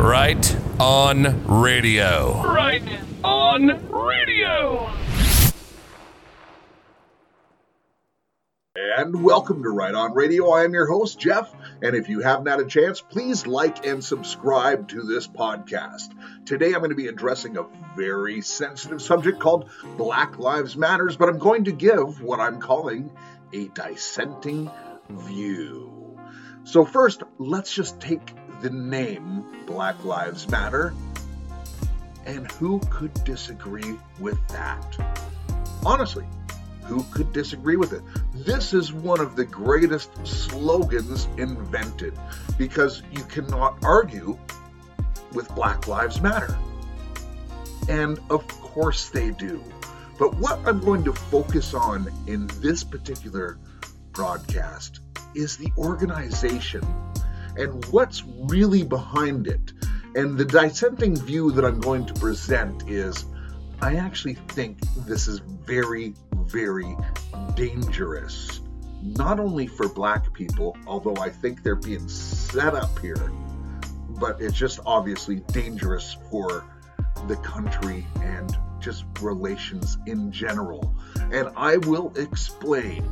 Right on radio. Right on radio. And welcome to Right On Radio. I am your host, Jeff. And if you haven't had a chance, please like and subscribe to this podcast. Today I'm going to be addressing a very sensitive subject called Black Lives Matters, but I'm going to give what I'm calling a dissenting view. So, first, let's just take the name Black Lives Matter. And who could disagree with that? Honestly, who could disagree with it? This is one of the greatest slogans invented because you cannot argue with Black Lives Matter. And of course they do. But what I'm going to focus on in this particular broadcast is the organization and what's really behind it. And the dissenting view that I'm going to present is I actually think this is very, very dangerous. Not only for black people, although I think they're being set up here, but it's just obviously dangerous for the country and just relations in general. And I will explain.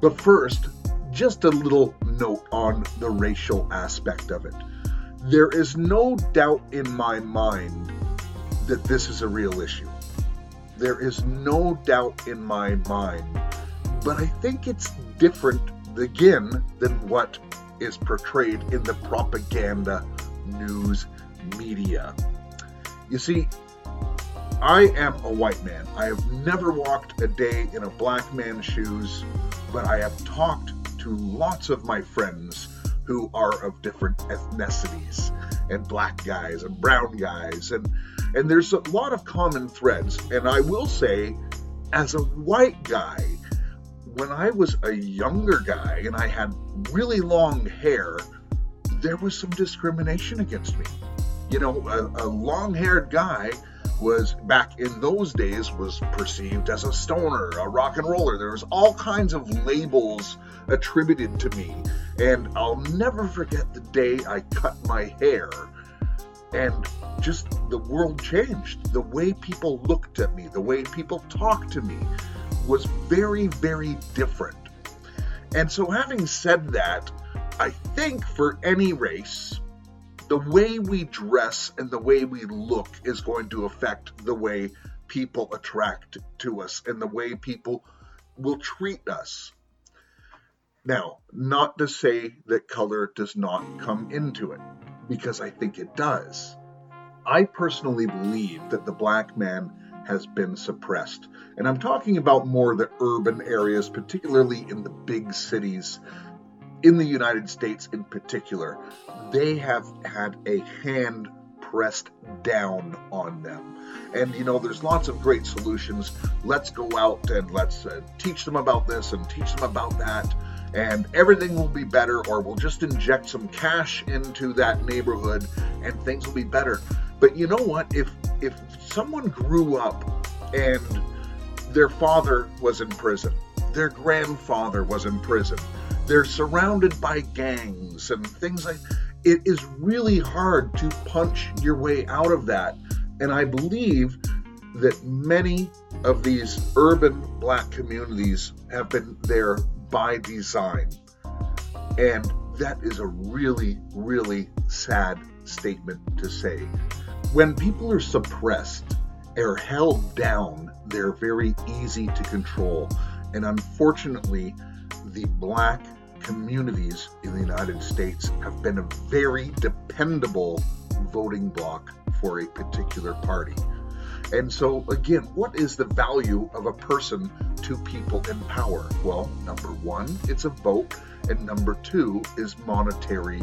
But first, just a little note on the racial aspect of it. There is no doubt in my mind that this is a real issue. There is no doubt in my mind, but I think it's different again than what is portrayed in the propaganda news media. You see, I am a white man. I have never walked a day in a black man's shoes, but I have talked to lots of my friends who are of different ethnicities and black guys and brown guys and and there's a lot of common threads. And I will say as a white guy when I was a younger guy and I had really long hair there was some discrimination against me. You know a, a long-haired guy was back in those days was perceived as a stoner, a rock and roller. There was all kinds of labels attributed to me, and I'll never forget the day I cut my hair and just the world changed. The way people looked at me, the way people talked to me was very, very different. And so, having said that, I think for any race, the way we dress and the way we look is going to affect the way people attract to us and the way people will treat us. Now, not to say that color does not come into it, because I think it does. I personally believe that the black man has been suppressed. And I'm talking about more the urban areas, particularly in the big cities in the United States in particular, they have had a hand pressed down on them. And you know, there's lots of great solutions. Let's go out and let's uh, teach them about this and teach them about that, and everything will be better, or we'll just inject some cash into that neighborhood and things will be better. But you know what? If if someone grew up and their father was in prison, their grandfather was in prison, they're surrounded by gangs and things like it is really hard to punch your way out of that. And I believe that many of these urban black communities have been there by design. And that is a really, really sad statement to say. When people are suppressed or held down, they're very easy to control. And unfortunately, the black communities in the United States have been a very dependable voting bloc for a particular party. And so, again, what is the value of a person to people in power? Well, number one, it's a vote, and number two is monetary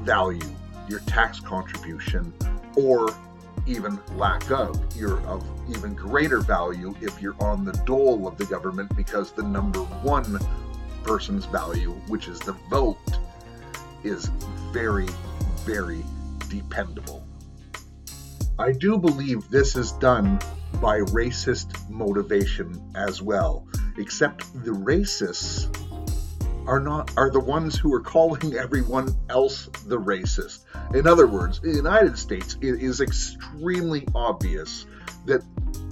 value, your tax contribution, or even lack of. You're of even greater value if you're on the dole of the government because the number one person's value, which is the vote, is very, very dependable. I do believe this is done by racist motivation as well, except the racists are not are the ones who are calling everyone else the racist. In other words, in the United States, it is extremely obvious that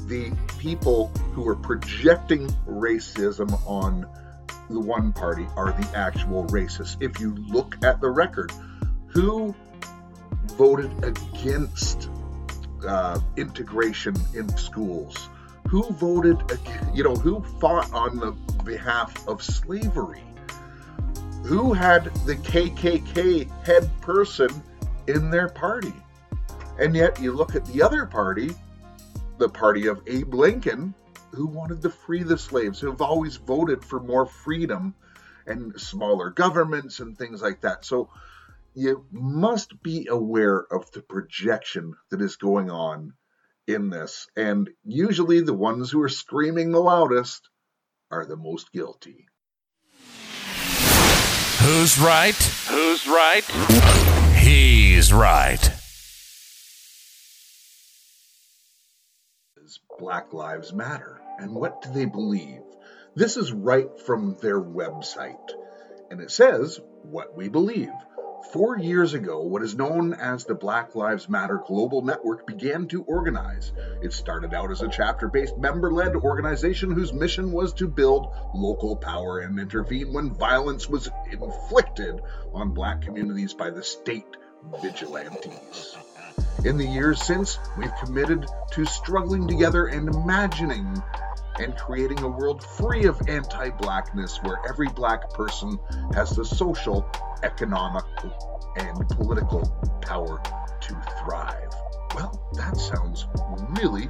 the people who are projecting racism on the one party are the actual racists. If you look at the record, who voted against uh, integration in schools? Who voted, you know, who fought on the behalf of slavery? Who had the KKK head person in their party? And yet you look at the other party, the party of Abe Lincoln, who wanted to free the slaves, who have always voted for more freedom and smaller governments and things like that. So you must be aware of the projection that is going on in this. And usually the ones who are screaming the loudest are the most guilty. Who's right? Who's right? He's right. Black Lives Matter. And what do they believe? This is right from their website. And it says what we believe. Four years ago, what is known as the Black Lives Matter Global Network began to organize. It started out as a chapter based member led organization whose mission was to build local power and intervene when violence was inflicted on black communities by the state vigilantes. In the years since, we've committed to struggling together and imagining and creating a world free of anti blackness where every black person has the social, economic, and political power to thrive. Well, that sounds really,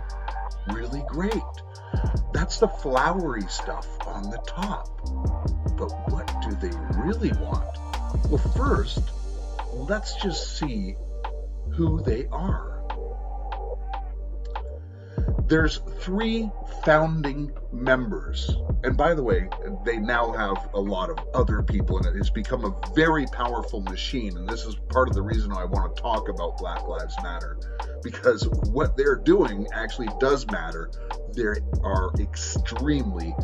really great. That's the flowery stuff on the top. But what do they really want? Well, first, let's just see who they are. There's three founding members. And by the way, they now have a lot of other people in it. It's become a very powerful machine. And this is part of the reason I want to talk about Black Lives Matter. Because what they're doing actually does matter. They are extremely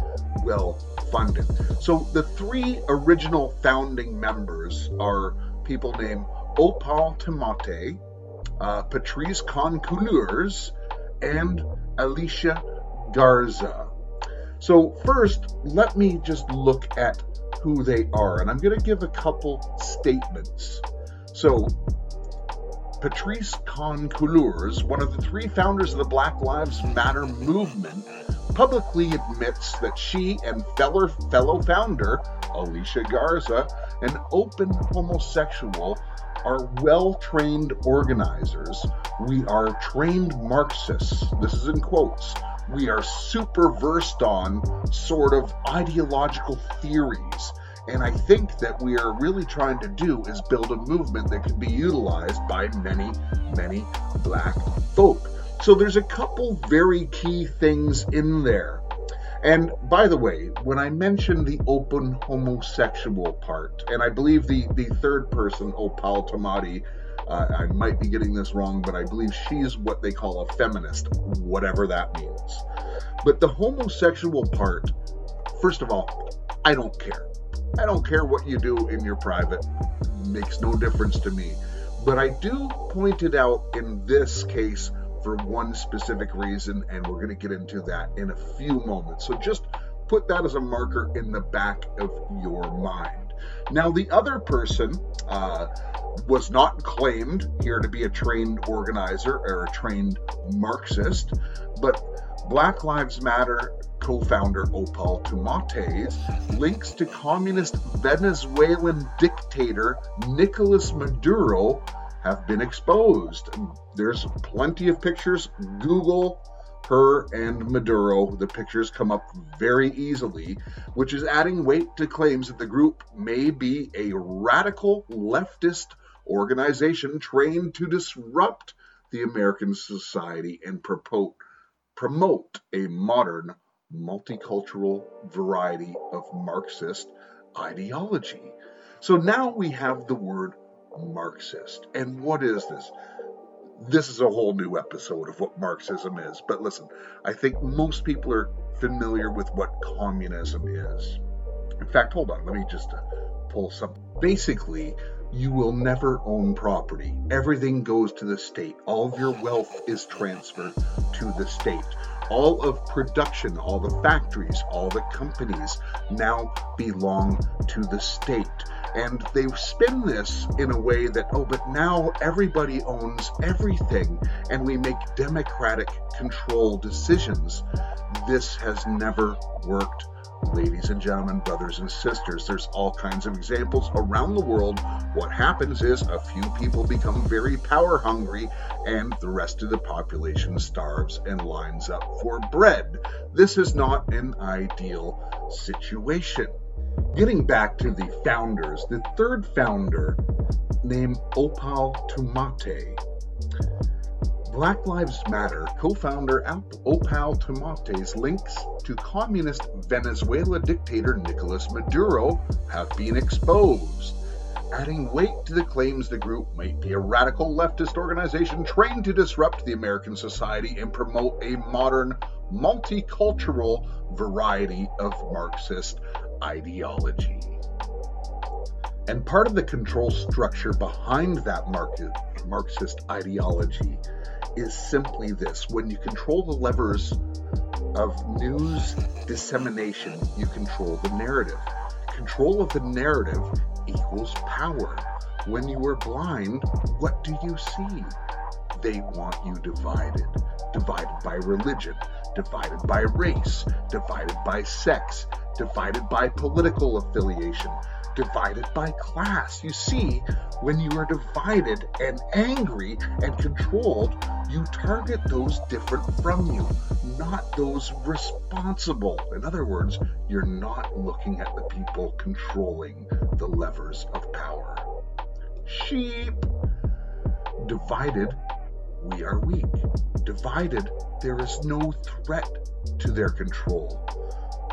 well funded. So the three original founding members are people named Opal Tometi, uh, Patrisse Khan-Cullors, and Alicia Garza. So, first, let me just look at who they are, and I'm going to give a couple statements. So, Patrisse Khan-Cullors, one of the three founders of the Black Lives Matter movement, publicly admits that she and fellow, fellow founder Alicia Garza, an open homosexual, are well trained organizers. We are trained Marxists. This is in quotes. We are super versed on sort of ideological theories. And I think that we are really trying to do is build a movement that can be utilized by many, many black folk. So there's a couple very key things in there. And by the way, when I mentioned the open homosexual part, and I believe the, the third person, Opal Tometi, uh, I might be getting this wrong, but I believe she's what they call a feminist, whatever that means. But the homosexual part, first of all, I don't care. I don't care what you do in your private, makes no difference to me. But I do point it out in this case for one specific reason, and we're going to get into that in a few moments. So just put that as a marker in the back of your mind. Now, the other person uh, was not claimed here to be a trained organizer or a trained Marxist, but Black Lives Matter co founder Opal Tometi's links to communist Venezuelan dictator Nicolas Maduro have been exposed. There's plenty of pictures. Google her and Maduro. The pictures come up very easily, which is adding weight to claims that the group may be a radical leftist organization trained to disrupt the American society and promote, promote a modern multicultural variety of Marxist ideology. So now we have the word Marxist. And what is this? This is a whole new episode of what Marxism is. But listen, I think most people are familiar with what communism is. In fact, hold on, let me just uh, pull some. Basically, you will never own property. Everything goes to the state. All of your wealth is transferred to the state. All of production, all the factories, all the companies now belong to the state. And they spin this in a way that, oh, but now everybody owns everything and we make democratic control decisions. This has never worked ladies and gentlemen, brothers and sisters. There's all kinds of examples around the world. What happens is a few people become very power hungry, and the rest of the population starves and lines up for bread. This is not an ideal situation. Getting back to the founders, the third founder, named Opal Tometi, Black Lives Matter co founder Opal Tometi's links to communist Venezuela dictator Nicolas Maduro have been exposed, adding weight to the claims the group might be a radical leftist organization trained to disrupt the American society and promote a modern, multicultural variety of Marxist ideology. And part of the control structure behind that Marxist ideology is simply this when you control the levers of news dissemination, you control the narrative. Control of the narrative equals power. When you are blind, what do you see? They want you divided. Divided by religion, divided by race, divided by sex, divided by political affiliation, divided by class. You see, when you are divided and angry and controlled, you target those different from you, not those responsible. In other words, you're not looking at the people controlling the levers of power. Sheep. Divided, we are weak. Divided, there is no threat to their control.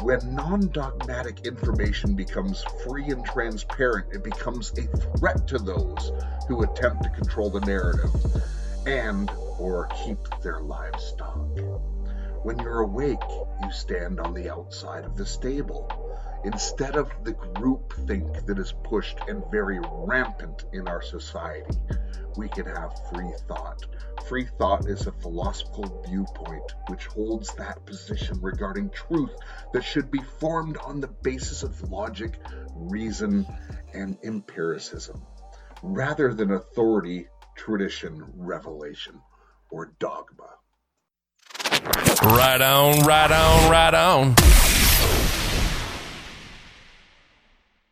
When non dogmatic information becomes free and transparent, it becomes a threat to those who attempt to control the narrative and or keep their livestock. When you're awake, you stand on the outside of the stable. Instead of the group think that is pushed and very rampant in our society, we can have free thought. Free thought is a philosophical viewpoint which holds that position regarding truth that should be formed on the basis of logic, reason, and empiricism, rather than authority, tradition, revelation, or dogma. Right on, right on, right on.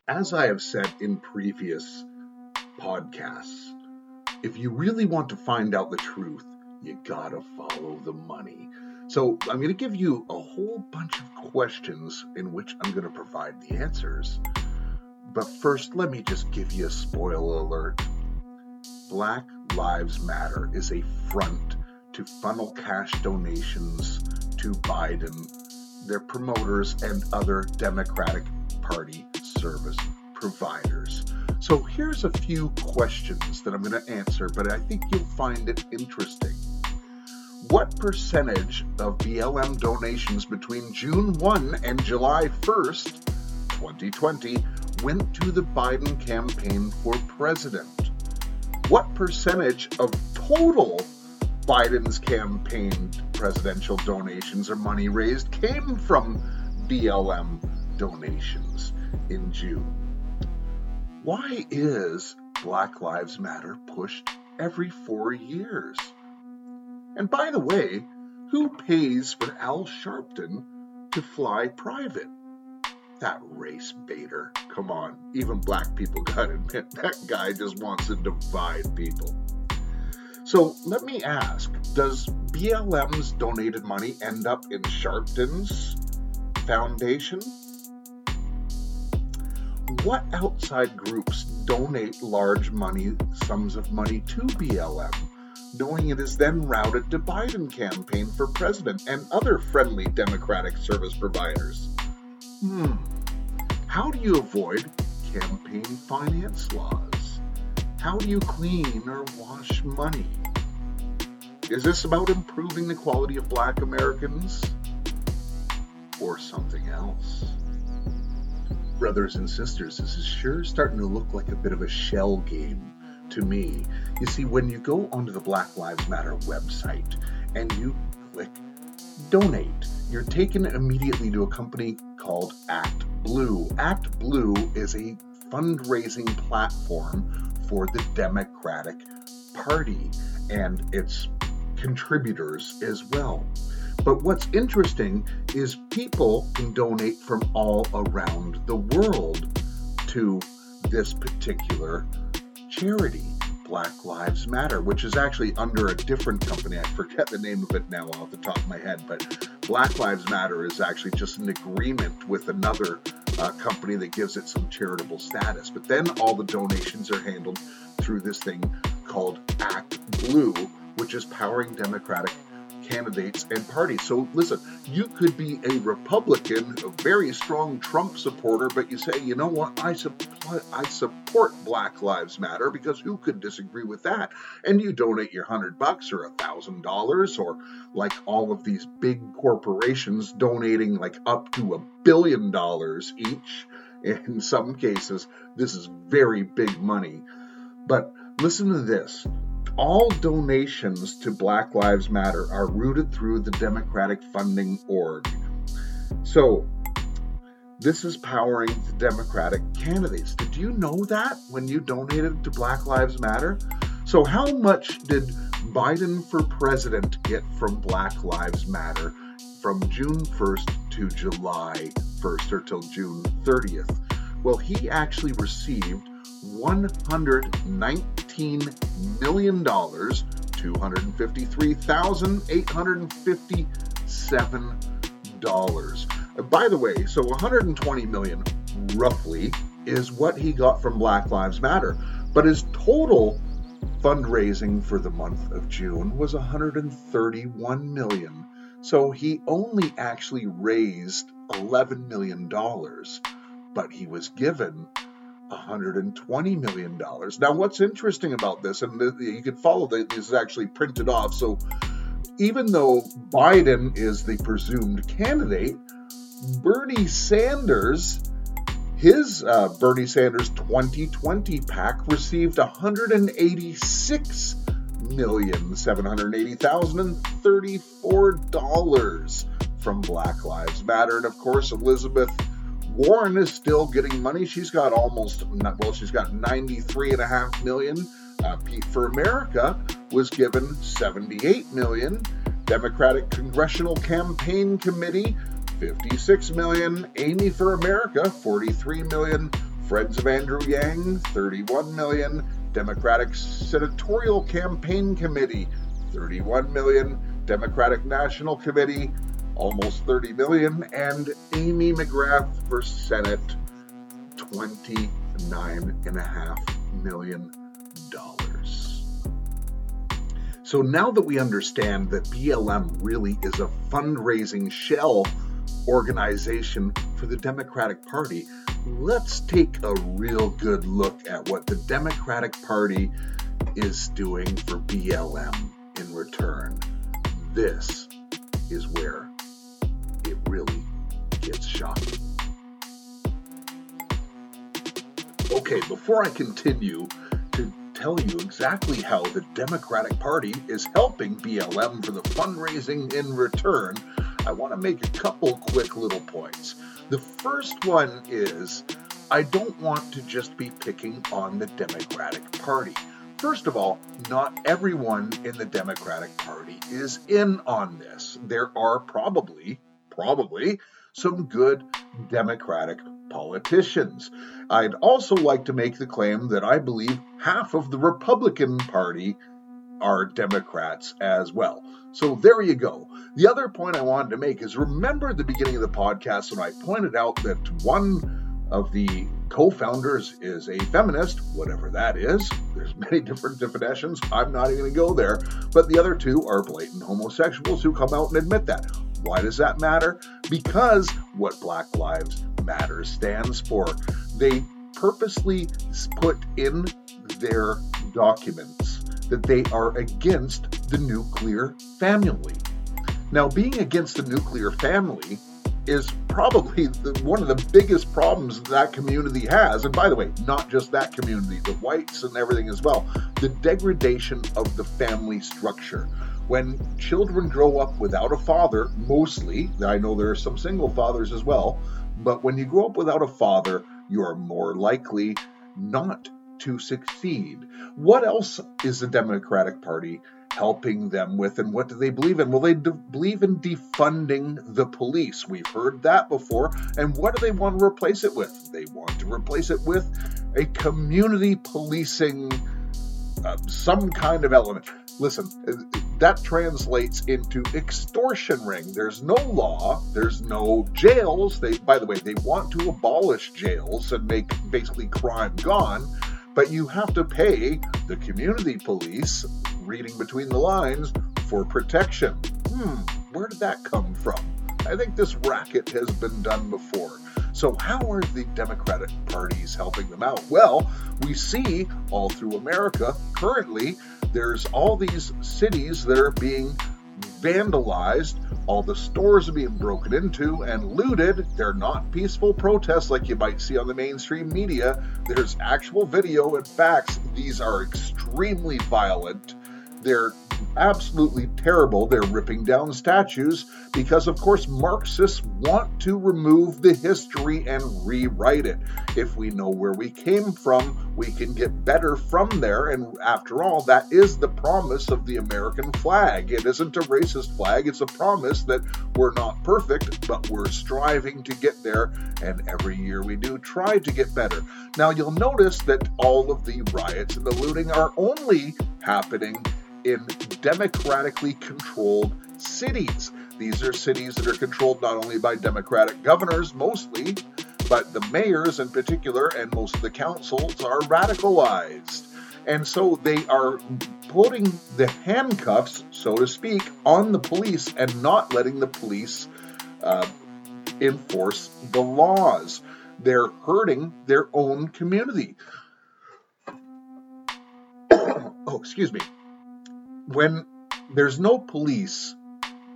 As I have said in previous podcasts, if you really want to find out the truth, you gotta follow the money. So I'm to give you a whole bunch of questions in which I'm to provide the answers. But first, let me just give you a spoiler alert. Black Lives Matter is a front to funnel cash donations to Biden, their promoters, and other Democratic Party service providers. So here's a few questions that I'm going to answer, but I think you'll find it interesting. What percentage of BLM donations between June 1 and July 1st, 2020, went to the Biden campaign for president? What percentage of total Biden's campaign presidential donations or money raised came from BLM donations in June. Why is Black Lives Matter pushed every four years? And by the way, who pays for Al Sharpton to fly private? That race baiter. Come on, even black people gotta admit that guy just wants to divide people. So let me ask Does BLM's donated money end up in Sharpton's foundation? What outside groups donate large money sums of money to BLM, knowing it is then routed to Biden campaign for president and other friendly Democratic service providers? Hmm. How do you avoid campaign finance laws? How do you clean or wash money? Is this about improving the quality of black Americans? Or something else? brothers and sisters, this is sure starting to look like a bit of a shell game to me. You see, when you go onto the Black Lives Matter website and you click donate, you're taken immediately to a company called Act Blue. ActBlue is a fundraising platform for the Democratic Party and its contributors as well. But what's interesting is people can donate from all around the world to this particular charity, Black Lives Matter, which is actually under a different company. I forget the name of it now off the top of my head, but Black Lives Matter is actually just an agreement with another uh, company that gives it some charitable status. But then all the donations are handled through this thing called Act Blue, which is powering Democratic candidates and parties. So listen, you could be a Republican, a very strong Trump supporter, but you say, you know what, I support, I support Black Lives Matter because who could disagree with that? And you donate your hundred bucks or a thousand dollars, or like all of these big corporations donating like up to a billion dollars each. In some cases, this is very big money. But listen to this all donations to Black Lives Matter are routed through the Democratic Funding Org. So, this is powering the Democratic candidates. Did you know that when you donated to Black Lives Matter? So, how much did Biden for president get from Black Lives Matter from June 1st to July 1st or till June 30th? Well, he actually received 119 million dollars, two hundred fifty-three thousand eight hundred fifty-seven dollars. By the way, so 120 million roughly is what he got from Black Lives Matter, but his total fundraising for the month of June was 131 million. So he only actually raised 11 million dollars, but he was given $120 million. Now, what's interesting about this, and you can follow that this is actually printed off. So, even though Biden is the presumed candidate, Bernie Sanders, his uh, Bernie Sanders 2020 PAC received 186 million seven hundred eighty thousand and thirty-four dollars from Black Lives Matter, and of course Elizabeth Warren is still getting money. She's got almost, well, she's got 93 and a half million. Uh, Pete for America was given 78 million. Democratic Congressional Campaign Committee, 56 million. Amy for America, 43 million. Friends of Andrew Yang, 31 million. Democratic Senatorial Campaign Committee, 31 million. Democratic National Committee, almost 30 million, and Amy McGrath for Senate, 29.5 million dollars. So now that we understand that BLM really is a fundraising shell organization for the Democratic Party, let's take a real good look at what the Democratic Party is doing for BLM in return. This is where really gets shocking. Okay, before I continue to tell you exactly how the Democratic Party is helping BLM for the fundraising in return, I want to make a couple quick little points. The first one is I don't want to just be picking on the Democratic Party. First of all, not everyone in the Democratic Party is in on this. There are probably probably some good Democratic politicians. I'd also like to make the claim that I believe half of the Republican Party are Democrats as well. So there you go. The other point I wanted to make is remember the beginning of the podcast when I pointed out that one of the co-founders is a feminist, whatever that is. There's many different definitions. I'm not even going to go there. But the other two are blatant homosexuals who come out and admit that. Why does that matter? Because what Black Lives Matter stands for. They purposely put in their documents that they are against the nuclear family. Now, being against the nuclear family is probably the, one of the biggest problems that community has. And by the way, not just that community, the whites and everything as well. The degradation of the family structure. When children grow up without a father, mostly, I know there are some single fathers as well, but when you grow up without a father, you are more likely not to succeed. What else is the Democratic Party helping them with, and what do they believe in? Well, they de- believe in defunding the police. We've heard that before. And what do they want to replace it with? They want to replace it with a community policing, uh, some kind of element. Listen, uh, that translates into extortion ring. There's no law, there's no jails. They, by the way, they want to abolish jails and make basically crime gone but you have to pay the community police, reading between the lines, for protection. Hmm, where did that come from? I think this racket has been done before. So, how are the Democratic parties helping them out? Well, we see all through America currently there's all these cities that are being vandalized. All the stores are being broken into and looted. They're not peaceful protests like you might see on the mainstream media. There's actual video and facts. These are extremely violent. They're absolutely terrible. They're ripping down statues because, of course, Marxists want to remove the history and rewrite it. If we know where we came from, we can get better from there. And after all, that is the promise of the American flag. It isn't a racist flag, it's a promise that we're not perfect, but we're striving to get there. And every year we do try to get better. Now, you'll notice that all of the riots and the looting are only happening in democratically controlled cities. These are cities that are controlled not only by Democratic governors mostly, but the mayors in particular and most of the councils are radicalized. And so they are putting the handcuffs, so to speak, on the police and not letting the police uh, enforce the laws. They're hurting their own community. oh, excuse me when there's no police,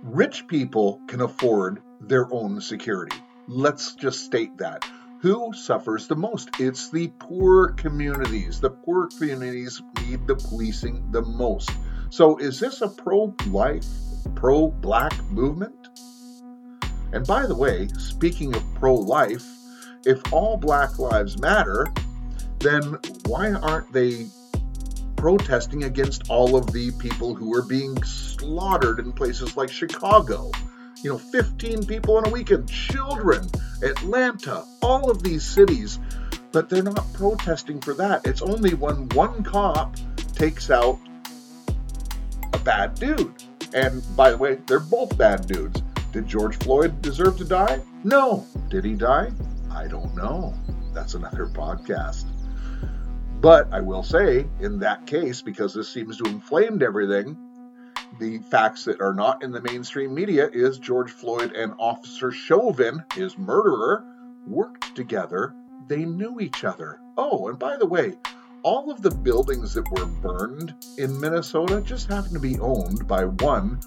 rich people can afford their own security. Let's just state that. Who suffers the most? It's the poor communities. The poor communities need the policing the most. So, is this a pro life, pro black movement? And by the way, speaking of pro life, if all black lives matter, then why aren't they protesting against all of the people who are being slaughtered in places like Chicago. You know, 15 people in a weekend, children, Atlanta, all of these cities. But they're not protesting for that. It's only when one cop takes out a bad dude. And by the way, they're both bad dudes. Did George Floyd deserve to die? No. Did he die? I don't know. That's another podcast. But I will say, in that case, because this seems to have inflamed everything, the facts that are not in the mainstream media is George Floyd and Officer Chauvin, his murderer, worked together. They knew each other. Oh, and by the way, all of the buildings that were burned in Minnesota just happen to be owned by one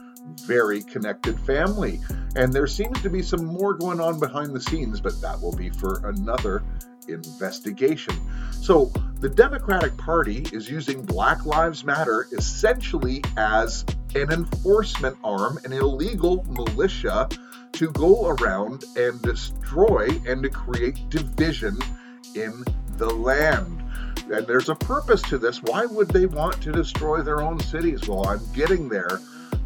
very connected family. And there seems to be some more going on behind the scenes, but that will be for another investigation. So, the Democratic Party is using Black Lives Matter essentially as an enforcement arm, an illegal militia to go around and destroy and to create division in the land. And there's a purpose to this. Why would they want to destroy their own cities? Well, I'm getting there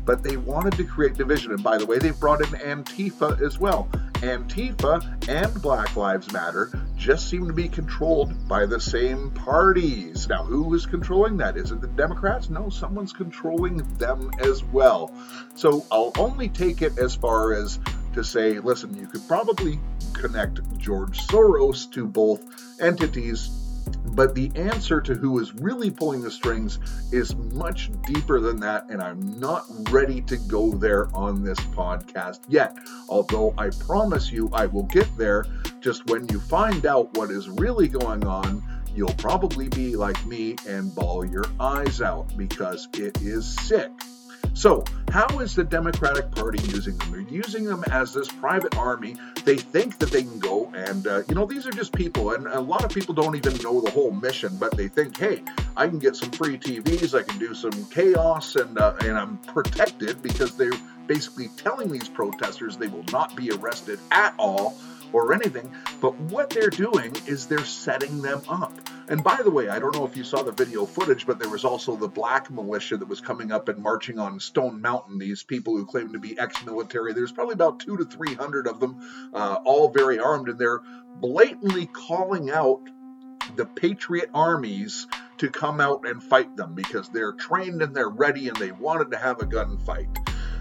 but they wanted to create division. And by the way, they've brought in Antifa as well. Antifa and Black Lives Matter just seem to be controlled by the same parties. Now, who is controlling that? Is it the Democrats? No, someone's controlling them as well. So I'll only take it as far as to say, listen, you could probably connect George Soros to both entities but the answer to who is really pulling the strings is much deeper than that, and I'm not ready to go there on this podcast yet. Although I promise you I will get there. Just when you find out what is really going on, you'll probably be like me and bawl your eyes out because it is sick. So, how is the Democratic Party using them? They're using them as this private army. They think that they can go and, uh, you know, these are just people, and a lot of people don't even know the whole mission, but they think, hey, I can get some free TVs, I can do some chaos, and uh, and I'm protected because they're basically telling these protesters they will not be arrested at all or anything. But what they're doing is they're setting them up. And by the way, I don't know if you saw the video footage, but there was also the black militia that was coming up and marching on Stone Mountain. These people who claim to be ex-military. There's probably about two to three hundred of them, uh, all very armed, and they're blatantly calling out the patriot armies to come out and fight them because they're trained and they're ready and they wanted to have a gunfight.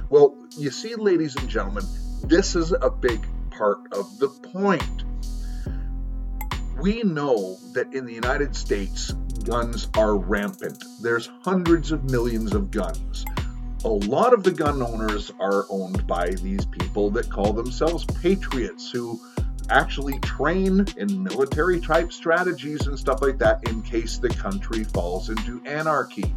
Well, you see, ladies and gentlemen, this is a big part of the point we know that in the United States, guns are rampant. There's hundreds of millions of guns. A lot of the gun owners are owned by these people that call themselves patriots who actually train in military type strategies and stuff like that in case the country falls into anarchy.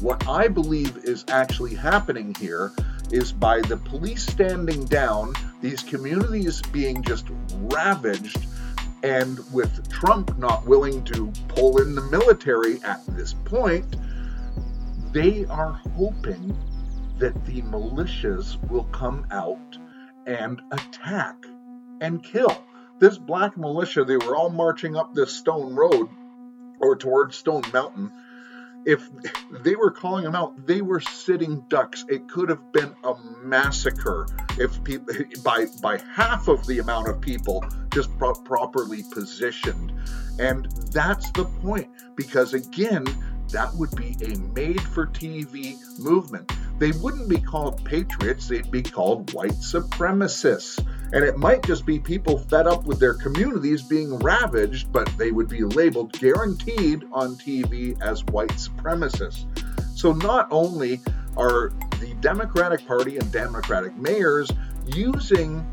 What I believe is actually happening here is by the police standing down, these communities being just ravaged and with Trump not willing to pull in the military at this point, they are hoping that the militias will come out and attack and kill. This black militia, they were all marching up this stone road or towards Stone Mountain if they were calling them out, they were sitting ducks. It could have been a massacre if people by by half of the amount of people just pro- properly positioned. And that's the point because again, that would be a made for TV movement. They wouldn't be called patriots, they'd be called white supremacists. And it might just be people fed up with their communities being ravaged, but they would be labeled guaranteed on TV as white supremacists. So not only are the Democratic Party and Democratic mayors using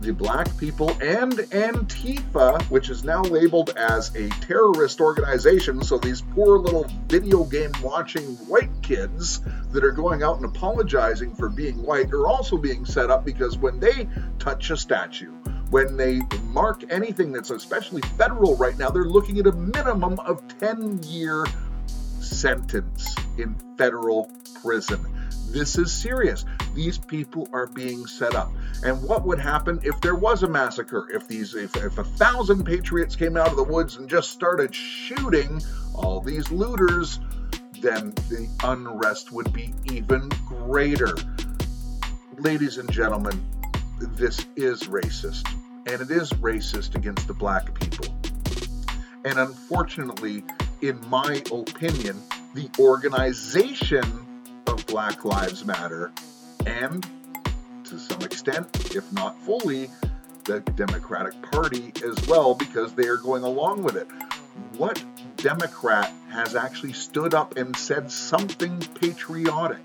the black people and Antifa, which is now labeled as a terrorist organization. So these poor little video game watching white kids that are going out and apologizing for being white are also being set up because when they touch a statue, when they mark anything that's especially federal right now, they're looking at a minimum of 10 year sentence in federal prison. This is serious. These people are being set up. And what would happen if there was a massacre? If these if, if a thousand patriots came out of the woods and just started shooting all these looters, then the unrest would be even greater. Ladies and gentlemen, this is racist. And it is racist against the black people. And unfortunately, in my opinion, the organization of Black Lives Matter and, to some extent, if not fully, the Democratic Party as well, because they are going along with it. What Democrat has actually stood up and said something patriotic?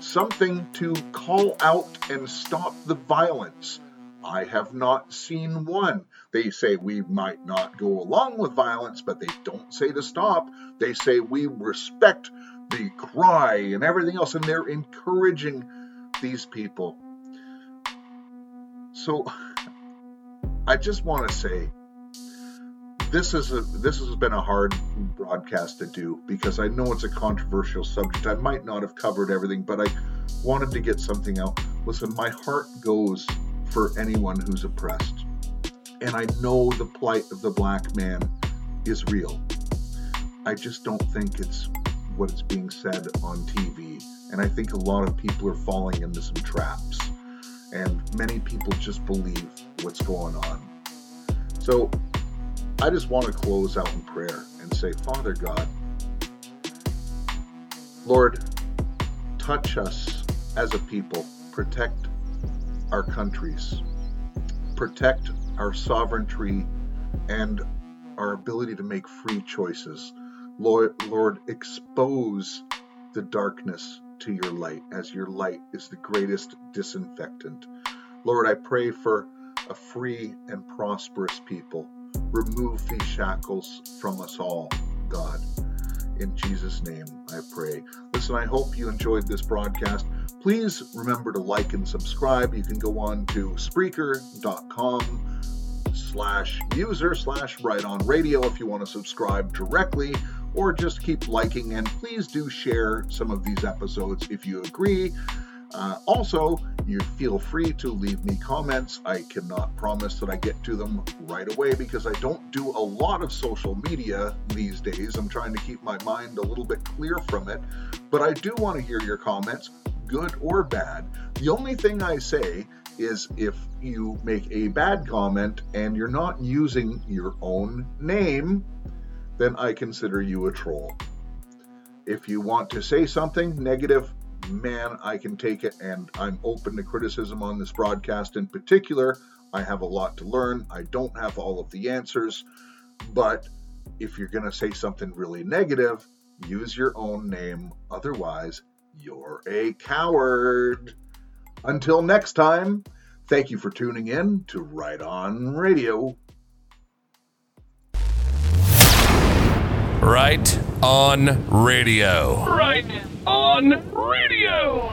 Something to call out and stop the violence? I have not seen one. They say we might not go along with violence, but they don't say to stop. They say we respect the cry and everything else, and they're encouraging these people. So I just want to say this is a this has been a hard broadcast to do because I know it's a controversial subject. I might not have covered everything, but I wanted to get something out. Listen, my heart goes for anyone who's oppressed. And I know the plight of the black man is real. I just don't think it's what is being said on TV. And I think a lot of people are falling into some traps. And many people just believe what's going on. So I just want to close out in prayer and say, Father God, Lord, touch us as a people, protect our countries, protect our sovereignty and our ability to make free choices. Lord, Lord, expose the darkness to your light, as your light is the greatest disinfectant. Lord, I pray for a free and prosperous people. Remove these shackles from us all, God. In Jesus' name, I pray. Listen, I hope you enjoyed this broadcast. Please remember to like and subscribe. You can go on to Spreaker.com slash user slash right on radio if you want to subscribe directly or just keep liking and please do share some of these episodes if you agree uh, also, you feel free to leave me comments. I cannot promise that I get to them right away because I don't do a lot of social media these days. I'm trying to keep my mind a little bit clear from it, but I do want to hear your comments, good or bad. The only thing I say is if you make a bad comment and you're not using your own name, then I consider you a troll. If you want to say something negative, man, I can take it, and I'm open to criticism on this broadcast in particular. I have a lot to learn. I don't have all of the answers, but if you're going to say something really negative, use your own name. Otherwise, you're a coward. Until next time, thank you for tuning in to Right On Radio. Right on radio. Right on radio.